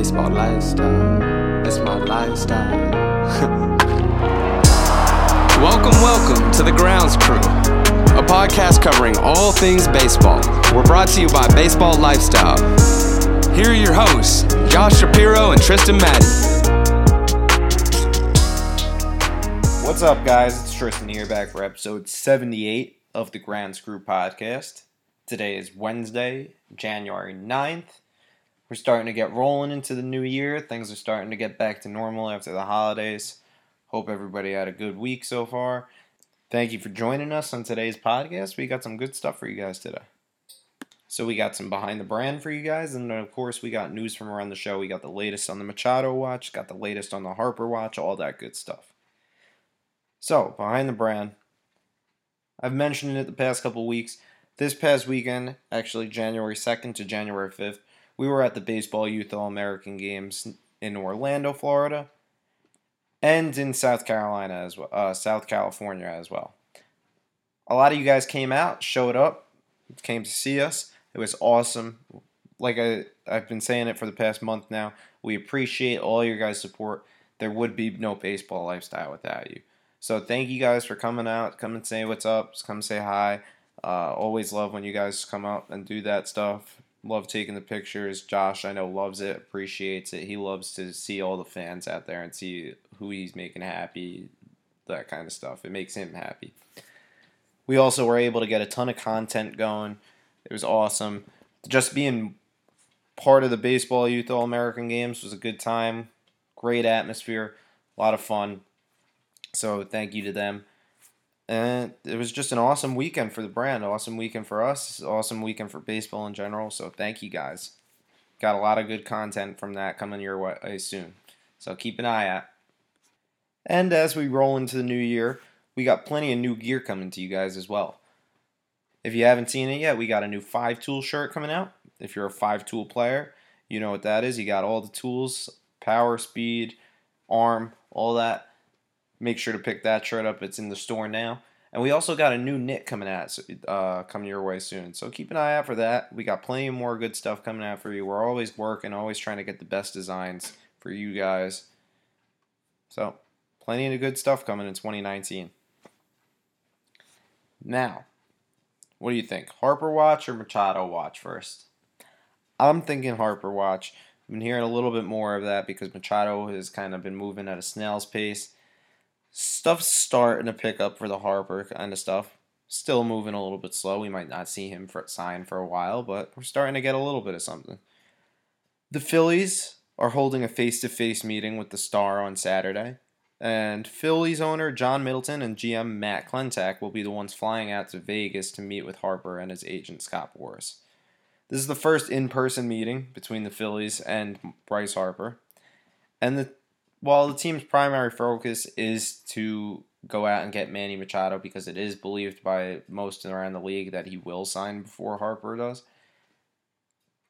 baseball lifestyle. It's my lifestyle. welcome, welcome to the Grounds Crew, a podcast covering all things baseball. We're brought to you by Baseball Lifestyle. Here are your hosts, Josh Shapiro and Tristan Maddy. What's up, guys? It's Tristan here back for episode 78 of the Grounds Crew podcast. Today is Wednesday, January 9th. We're starting to get rolling into the new year. Things are starting to get back to normal after the holidays. Hope everybody had a good week so far. Thank you for joining us on today's podcast. We got some good stuff for you guys today. So we got some behind the brand for you guys, and then of course we got news from around the show. We got the latest on the Machado watch, got the latest on the Harper watch, all that good stuff. So behind the brand, I've mentioned it the past couple weeks. This past weekend, actually January second to January fifth, we were at the Baseball Youth All American Games in Orlando, Florida, and in South Carolina as well, uh, South California as well. A lot of you guys came out, showed up, came to see us. It was awesome. Like I, I've been saying it for the past month now. We appreciate all your guys' support. There would be no baseball lifestyle without you. So thank you guys for coming out. Come and say what's up. Come say hi. Uh, always love when you guys come out and do that stuff. Love taking the pictures. Josh, I know, loves it, appreciates it. He loves to see all the fans out there and see who he's making happy, that kind of stuff. It makes him happy. We also were able to get a ton of content going. It was awesome. Just being part of the Baseball Youth All American Games was a good time. Great atmosphere, a lot of fun. So thank you to them. And it was just an awesome weekend for the brand, awesome weekend for us, awesome weekend for baseball in general. So thank you guys. Got a lot of good content from that coming your way soon. So keep an eye out. And as we roll into the new year, we got plenty of new gear coming to you guys as well. If you haven't seen it yet, we got a new five tool shirt coming out. If you're a five tool player, you know what that is. You got all the tools, power, speed, arm, all that make sure to pick that shirt up. It's in the store now. And we also got a new knit coming out, uh, coming your way soon. So keep an eye out for that. We got plenty more good stuff coming out for you. We're always working, always trying to get the best designs for you guys. So plenty of good stuff coming in 2019. Now, what do you think? Harper watch or Machado watch first? I'm thinking Harper watch. I've been hearing a little bit more of that because Machado has kind of been moving at a snail's pace stuff's starting to pick up for the Harper kind of stuff. Still moving a little bit slow. We might not see him for sign for a while, but we're starting to get a little bit of something. The Phillies are holding a face-to-face meeting with the Star on Saturday, and Phillies owner John Middleton and GM Matt Klentak will be the ones flying out to Vegas to meet with Harper and his agent Scott Boras. This is the first in-person meeting between the Phillies and Bryce Harper, and the while the team's primary focus is to go out and get Manny Machado because it is believed by most around the league that he will sign before Harper does.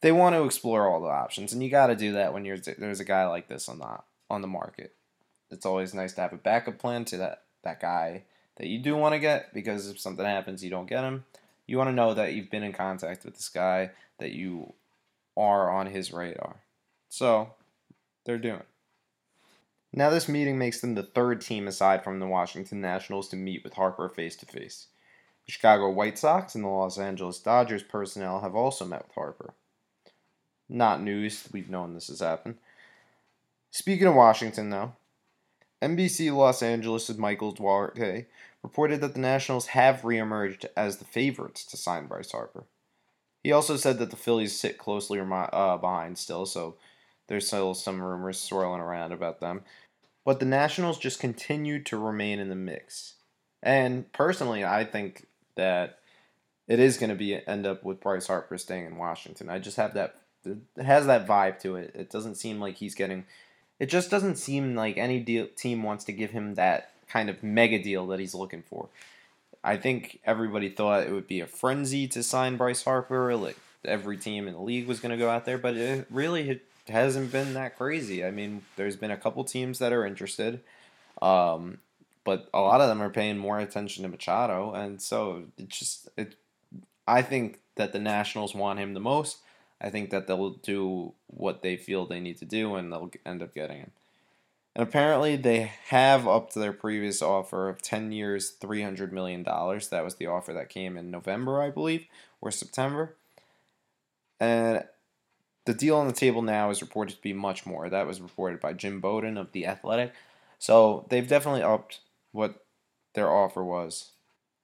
They want to explore all the options, and you got to do that when you're there's a guy like this on the on the market. It's always nice to have a backup plan to that that guy that you do want to get because if something happens, you don't get him. You want to know that you've been in contact with this guy, that you are on his radar. So they're doing. Now, this meeting makes them the third team aside from the Washington Nationals to meet with Harper face to face. The Chicago White Sox and the Los Angeles Dodgers personnel have also met with Harper. Not news, we've known this has happened. Speaking of Washington, though, NBC Los Angeles' Michael Duarte reported that the Nationals have reemerged as the favorites to sign Bryce Harper. He also said that the Phillies sit closely uh, behind still, so there's still some rumors swirling around about them. But the Nationals just continue to remain in the mix. And personally, I think that it is going to be end up with Bryce Harper staying in Washington. I just have that it has that vibe to it. It doesn't seem like he's getting it just doesn't seem like any deal, team wants to give him that kind of mega deal that he's looking for. I think everybody thought it would be a frenzy to sign Bryce Harper. Like every team in the league was going to go out there, but it really hasn't been that crazy. I mean, there's been a couple teams that are interested, um, but a lot of them are paying more attention to Machado, and so it just it. I think that the Nationals want him the most. I think that they'll do what they feel they need to do and they'll end up getting him. And apparently, they have upped their previous offer of 10 years, $300 million. That was the offer that came in November, I believe, or September. And the deal on the table now is reported to be much more. That was reported by Jim Bowden of The Athletic. So they've definitely upped what their offer was.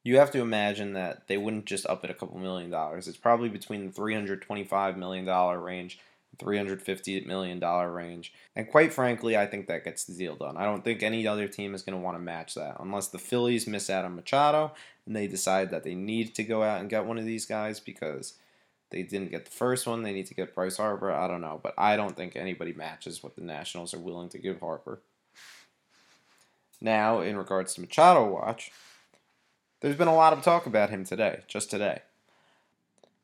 You have to imagine that they wouldn't just up it a couple million dollars. It's probably between the $325 million range $350 million range. And quite frankly, I think that gets the deal done. I don't think any other team is going to want to match that unless the Phillies miss out on Machado and they decide that they need to go out and get one of these guys because they didn't get the first one. They need to get Bryce Harper. I don't know. But I don't think anybody matches what the Nationals are willing to give Harper. Now, in regards to Machado Watch, there's been a lot of talk about him today, just today.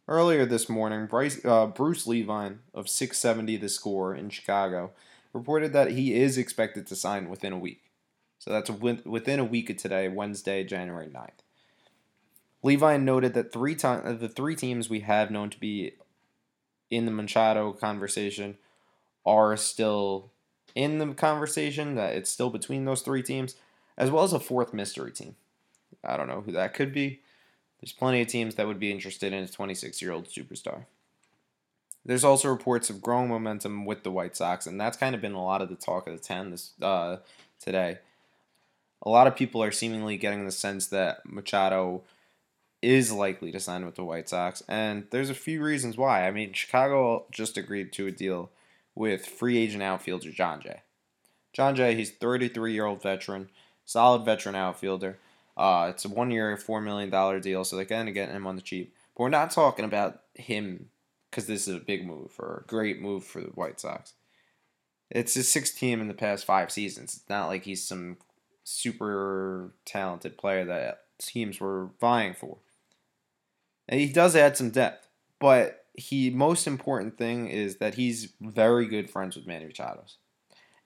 Earlier this morning, Bryce, uh, Bruce Levine of 670 The Score in Chicago reported that he is expected to sign within a week. So that's within a week of today, Wednesday, January 9th. Levine noted that three to- the three teams we have known to be in the Machado conversation are still in the conversation, that it's still between those three teams, as well as a fourth mystery team. I don't know who that could be. There's plenty of teams that would be interested in a 26 year old superstar. There's also reports of growing momentum with the White Sox, and that's kind of been a lot of the talk of the 10 this uh, today. A lot of people are seemingly getting the sense that Machado is likely to sign with the White Sox, and there's a few reasons why. I mean, Chicago just agreed to a deal with free agent outfielder Jon Jay. Jon Jay, he's 33 year old veteran, solid veteran outfielder. Uh, it's a one year, $4 million deal, so they're going to get him on the cheap. But we're not talking about him because this is a big move or a great move for the White Sox. It's his sixth team in the past five seasons. It's not like he's some super talented player that teams were vying for. And he does add some depth, but he most important thing is that he's very good friends with Manny Machado's.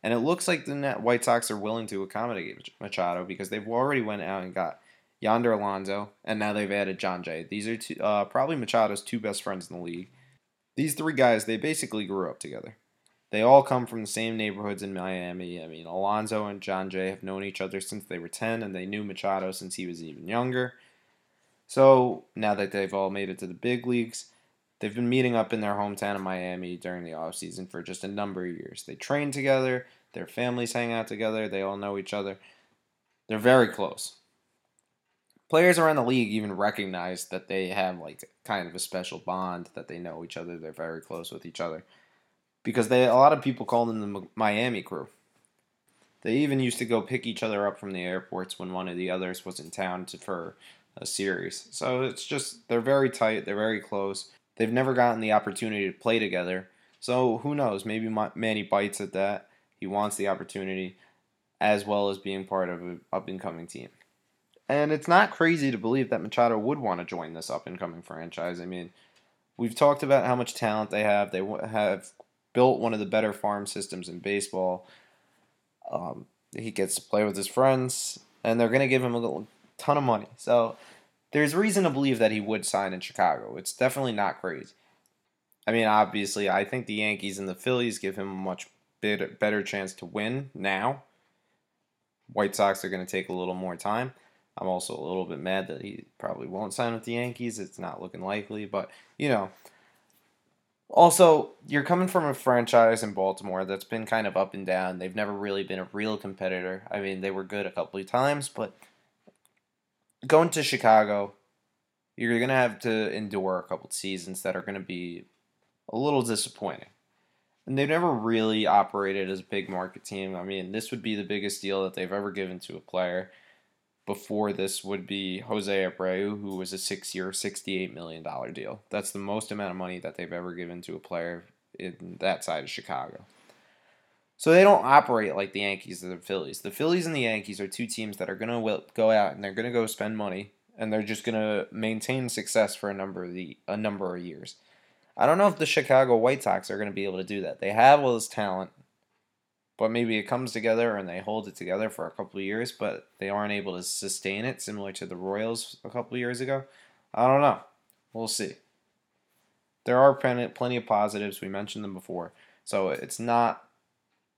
And it looks like the White Sox are willing to accommodate Machado because they've already went out and got Yonder Alonso, and now they've added Jon Jay. These are two, uh, probably Machado's two best friends in the league. These three guys, they basically grew up together. They all come from the same neighborhoods in Miami. I mean, Alonso and Jon Jay have known each other since they were 10, and they knew Machado since he was even younger. So now that they've all made it to the big leagues, they've been meeting up in their hometown of Miami during the offseason for just a number of years. They train together, their families hang out together. They all know each other. They're very close. Players around the league even recognize that they have like kind of a special bond that they know each other. They're very close with each other because they a lot of people call them the Miami crew. They even used to go pick each other up from the airports when one of the others was in town to, for a series. So it's just they're very tight. They're very close. They've never gotten the opportunity to play together. So who knows? Maybe Manny bites at that. He wants the opportunity as well as being part of an up and coming team. And it's not crazy to believe that Machado would want to join this up and coming franchise. I mean, we've talked about how much talent they have. They have built one of the better farm systems in baseball. Um, he gets to play with his friends, and they're going to give him a little, ton of money. So there's reason to believe that he would sign in Chicago. It's definitely not crazy. I mean, obviously, I think the Yankees and the Phillies give him a much better chance to win now. White Sox are going to take a little more time. I'm also a little bit mad that he probably won't sign with the Yankees. It's not looking likely, but you know. Also, you're coming from a franchise in Baltimore that's been kind of up and down. They've never really been a real competitor. I mean, they were good a couple of times, but going to Chicago, you're going to have to endure a couple seasons that are going to be a little disappointing and they've never really operated as a big market team. I mean, this would be the biggest deal that they've ever given to a player. Before this would be Jose Abreu, who was a six-year, $68 million deal. That's the most amount of money that they've ever given to a player in that side of Chicago. So they don't operate like the Yankees or the Phillies. The Phillies and the Yankees are two teams that are going to go out and they're going to go spend money and they're just going to maintain success for a number of the a number of years. I don't know if the Chicago White Sox are going to be able to do that. They have all this talent, but maybe it comes together and they hold it together for a couple of years, but they aren't able to sustain it, similar to the Royals a couple of years ago. I don't know. We'll see. there are plenty, plenty of positives. We mentioned them before. So it's not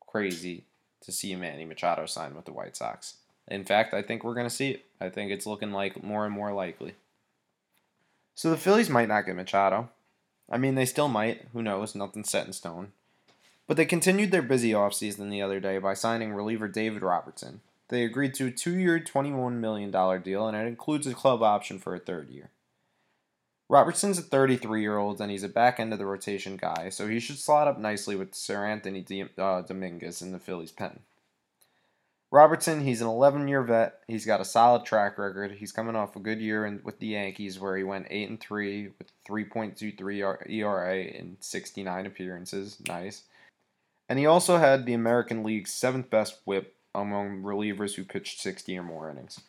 crazy to see Manny Machado sign with the White Sox. In fact, I think we're going to see it. I think it's looking like more and more likely. So the Phillies might not get Machado. I mean, they still might. Who knows? Nothing's set in stone. But they continued their busy offseason the other day by signing reliever David Robertson. They agreed to a two year, $21 million deal, and it includes a club option for a third year. Robertson's a 33 year old and he's a back end of the rotation guy, so he should slot up nicely with Seranthony D- uh, Dominguez in the Phillies' pen. Robertson, he's an 11 year vet. He's got a solid track record. He's coming off a good year in, with the Yankees where he went 8 and 3 with 3.23 ERA in 69 appearances. Nice. And he also had the American League's seventh best whip among relievers who pitched 60 or more innings.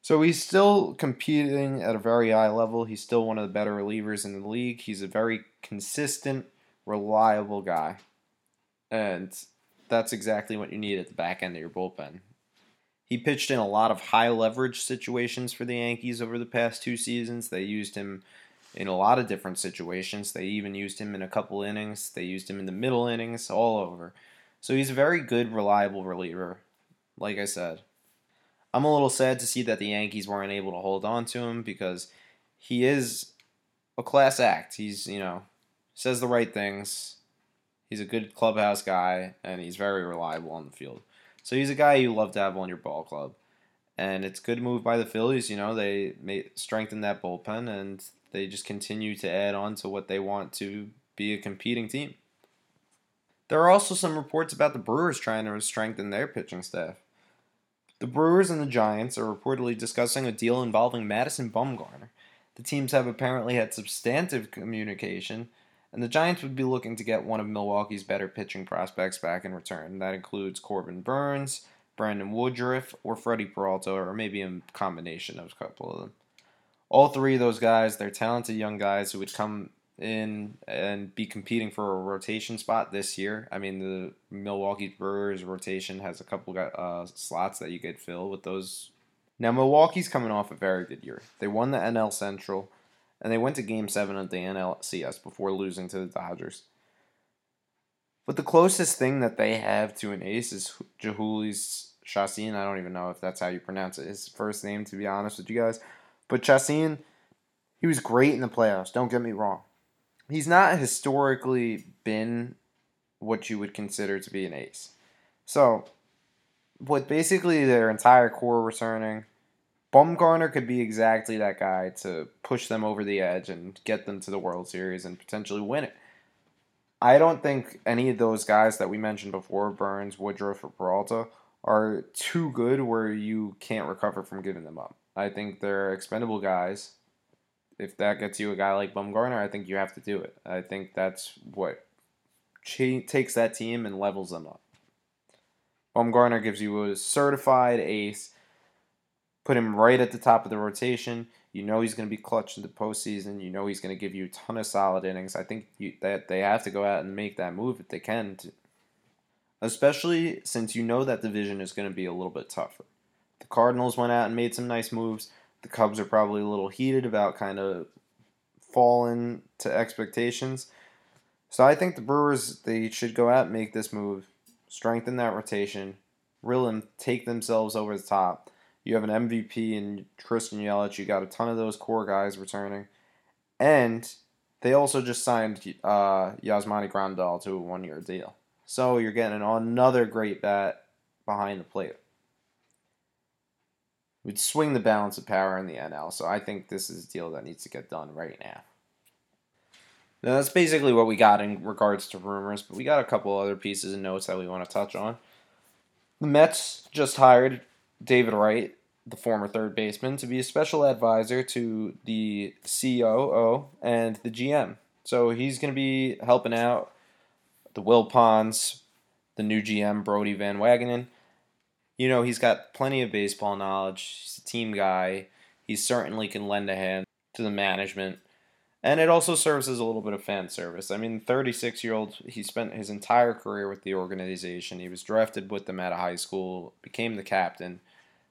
So he's still competing at a very high level. He's still one of the better relievers in the league. He's a very consistent, reliable guy. And that's exactly what you need at the back end of your bullpen. He pitched in a lot of high leverage situations for the Yankees over the past two seasons. They used him in a lot of different situations. They even used him in a couple innings. They used him in the middle innings, all over. So he's a very good, reliable reliever, like I said. I'm a little sad to see that the Yankees weren't able to hold on to him because he is a class act. He's, you know, says the right things. He's a good clubhouse guy and he's very reliable on the field. So he's a guy you love to have on your ball club. And it's a good move by the Phillies, you know, they may strengthen that bullpen and they just continue to add on to what they want to be a competing team. There are also some reports about the Brewers trying to strengthen their pitching staff. The Brewers and the Giants are reportedly discussing a deal involving Madison Bumgarner. The teams have apparently had substantive communication, and the Giants would be looking to get one of Milwaukee's better pitching prospects back in return. That includes Corbin Burnes, Brandon Woodruff, or Freddie Peralta, or maybe a combination of a couple of them. All three of those guys, they're talented young guys who would come in and be competing for a rotation spot this year. I mean, the Milwaukee Brewers rotation has a couple uh, slots that you could fill with those. Now, Milwaukee's coming off a very good year. They won the NL Central, and they went to Game 7 of the NLCS before losing to the Dodgers. But the closest thing that they have to an ace is Jhoulys Chacin. I don't even know if that's how you pronounce it. His first name, to be honest with you guys. But Chacin, he was great in the playoffs. Don't get me wrong he's not historically been what you would consider to be an ace. So, with basically their entire core returning, Bumgarner could be exactly that guy to push them over the edge and get them to the World Series and potentially win it. I don't think any of those guys that we mentioned before, Burnes, Woodruff, or Peralta, are too good where you can't recover from giving them up. I think they're expendable guys if that gets you a guy like Bumgarner, I think you have to do it. I think that's what takes that team and levels them up. Bumgarner gives you a certified ace. Put him right at the top of the rotation. You know he's going to be clutch in the postseason. You know he's going to give you a ton of solid innings. I think you, that they have to go out and make that move if they can. To, especially since you know that division is going to be a little bit tougher. The Cardinals went out and made some nice moves the Cubs are probably a little heated about kind of falling to expectations. So I think the Brewers they should go out and make this move, strengthen that rotation, really take themselves over the top. You have an MVP in Christian Yelich. You got a ton of those core guys returning, and they also just signed uh, Yasmani Grandal to a one-year deal. So you're getting another great bat behind the plate would swing the balance of power in the NL. So I think this is a deal that needs to get done right now. Now that's basically what we got in regards to rumors, but we got a couple other pieces and notes that we want to touch on. The Mets just hired David Wright, the former third baseman, to be a special advisor to the COO and the GM. So he's going to be helping out the Wilpons, the new GM Brodie Van Wagenen, you know, he's got plenty of baseball knowledge. He's a team guy. He certainly can lend a hand to the management. And it also serves as a little bit of fan service. I mean, 36 year old, he spent his entire career with the organization. He was drafted with them out of high school, became the captain.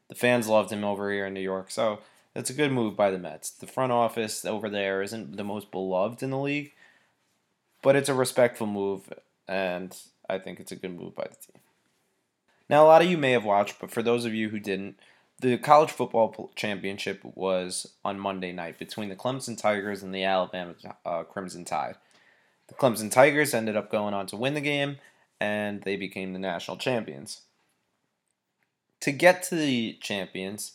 The fans loved him over here in New York. So that's a good move by the Mets. The front office over there isn't the most beloved in the league, but it's a respectful move, and I think it's a good move by the team. Now, a lot of you may have watched, but for those of you who didn't, the college football championship was on Monday night between the Clemson Tigers and the Alabama uh, Crimson Tide. The Clemson Tigers ended up going on to win the game, and they became the national champions. To get to the champions,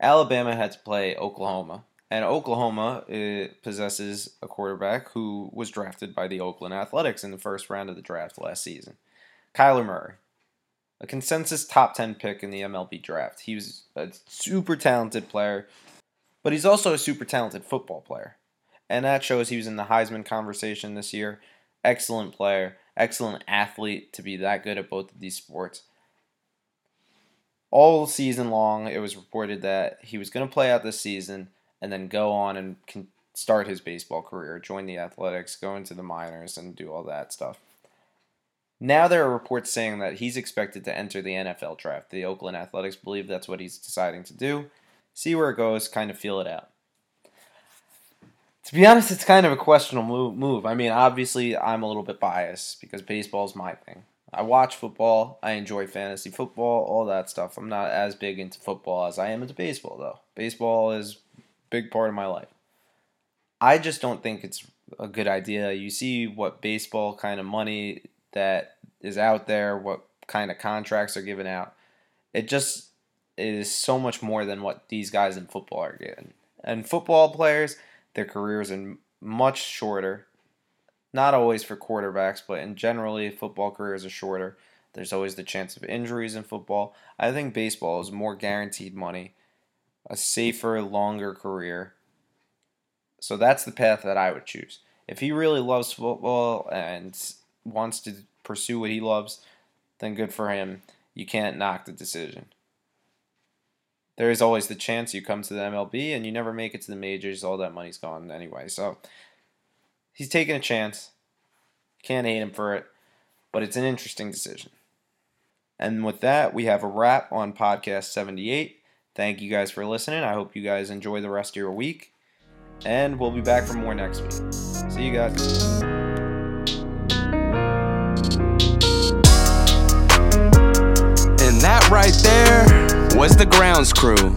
Alabama had to play Oklahoma, and Oklahoma uh, possesses a quarterback who was drafted by the Oakland Athletics in the first round of the draft last season, Kyler Murray a consensus top 10 pick in the MLB draft. He was a super talented player, but he's also a super talented football player. And that shows he was in the Heisman conversation this year. Excellent player, excellent athlete to be that good at both of these sports. All season long, it was reported that he was going to play out this season and then go on and start his baseball career, join the athletics, go into the minors, and do all that stuff. Now there are reports saying that he's expected to enter the NFL draft. The Oakland Athletics believe that's what he's deciding to do. See where it goes, kind of feel it out. To be honest, it's kind of a questionable move. I mean, obviously, I'm a little bit biased because baseball is my thing. I watch football, I enjoy fantasy football, all that stuff. I'm not as big into football as I am into baseball, though. Baseball is a big part of my life. I just don't think it's a good idea. You see what baseball kind of money that is out there, what kind of contracts are given out. It just is so much more than what these guys in football are getting. And football players, their careers are much shorter. Not always for quarterbacks, but in generally, football careers are shorter. There's always the chance of injuries in football. I think baseball is more guaranteed money, a safer, longer career. So that's the path that I would choose. If he really loves football and wants to pursue what he loves, then good for him. You can't knock the decision. There is always the chance you come to the MLB and you never make it to the majors. All that money's gone anyway. So he's taking a chance. Can't hate him for it, but it's an interesting decision. And with that, we have a wrap on podcast 78. Thank you guys for listening. I hope you guys enjoy the rest of your week. And we'll be back for more next week. See you guys. That right there was the Grounds Crew,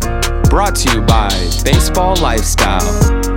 brought to you by Baseball Lifestyle.